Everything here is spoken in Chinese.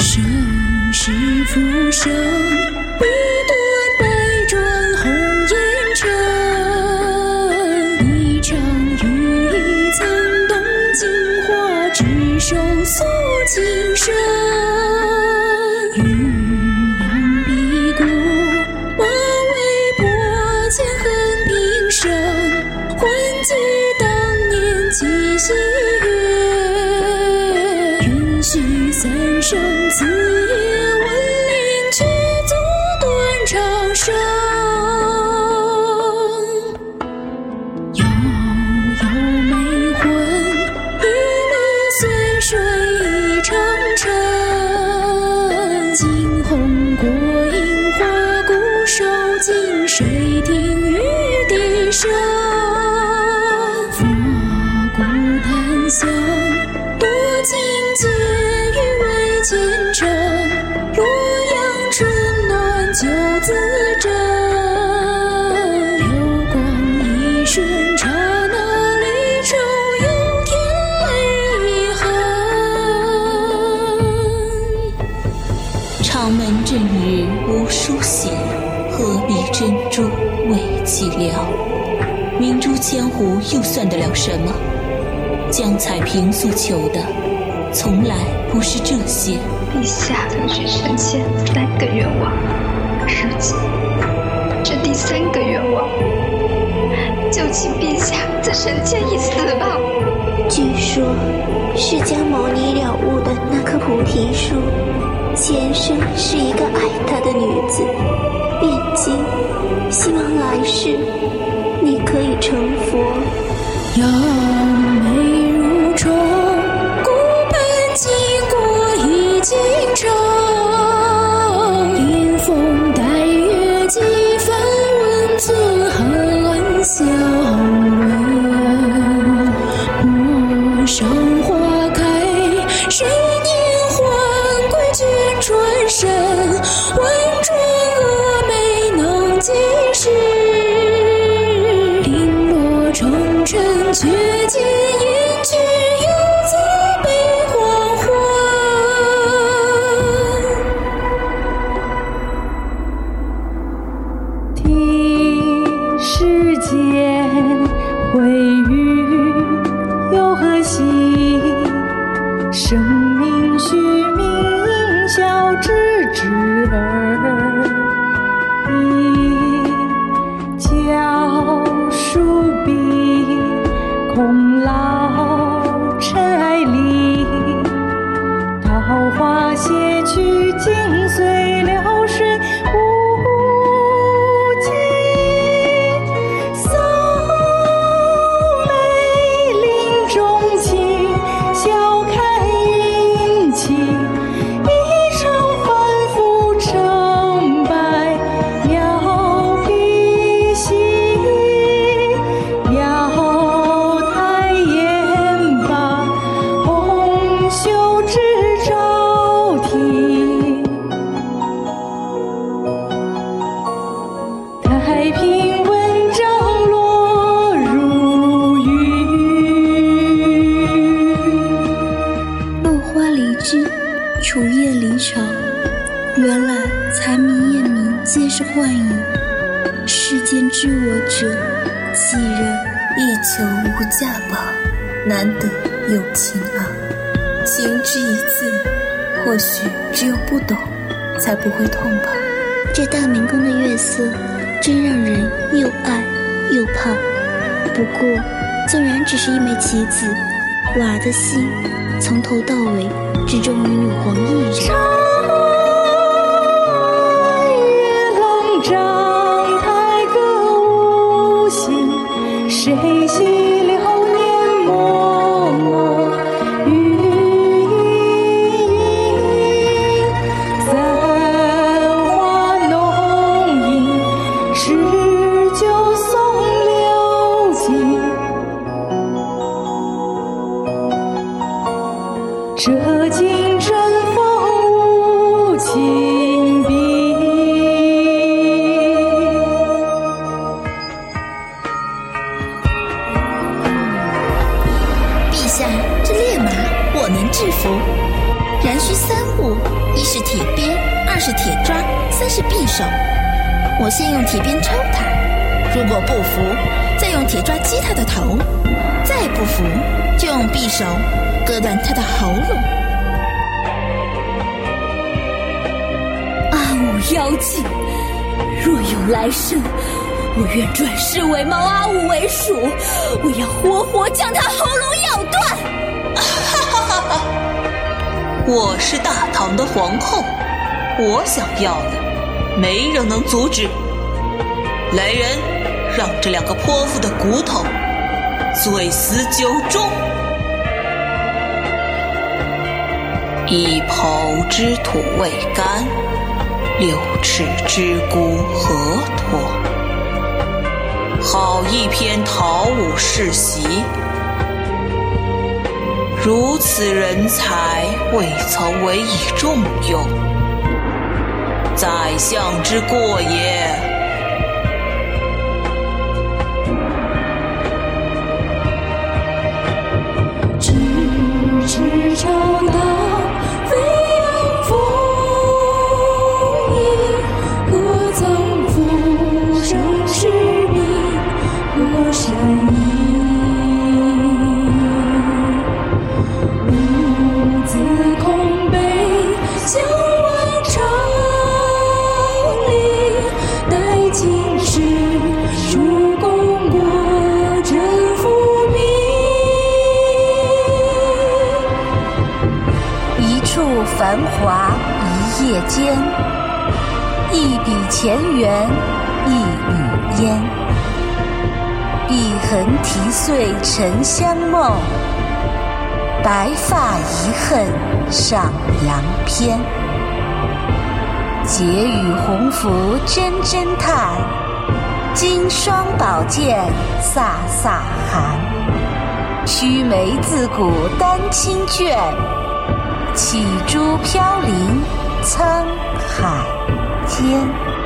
盛世浮生，一段百转红颜尘。一场羽翼藏动金花，执手诉情深。渔阳碧骨，马嵬坡前恨平生。还记当年七夕三生此夜闻铃，却阻断长生。悠悠梅魂，一缕随水一程尘。惊鸿过影，花鼓收尽，谁听玉笛声？佛鼓檀香，寂寥？明珠千湖又算得了什么？江彩萍所求的，从来不是这些。陛下曾许臣妾三个愿望，如今这第三个愿望，就请陛下赐臣妾一死吧。据说，释迦牟尼了悟的那棵菩提树，前生是一个爱他的女子，念经，希望来世你可以成佛。尘，却皆是幻影。世间知我者，几人？一求无价宝，难得有情啊！情之一字，或许只有不懂，才不会痛吧。这大明宫的月色，真让人又爱又怕。不过，纵然只是一枚棋子，婉儿的心从头到尾只忠于女皇一人。陛下，这烈马我能制服。然需三步：一是铁鞭，二是铁抓，三是匕首。我先用铁鞭抽他，如果不服，再用铁抓击他的头；再不服，就用匕首割断他的喉咙。妖精，若有来生，我愿转世为猫阿五为鼠，我要活活将他喉咙咬断。哈哈哈哈！我是大唐的皇后，我想要的，没人能阻止。来人，让这两个泼妇的骨头醉死酒中。一抔之土未干，六尺之孤何托？好一篇陶武世袭，如此人才未曾委以重用，宰相之过也。繁华一夜间，一笔前缘一缕烟，笔痕题碎沉香梦，白发遗恨上阳篇。结与鸿福真侦探，金霜宝剑飒飒寒。须眉自古丹青卷。起珠飘零沧海间。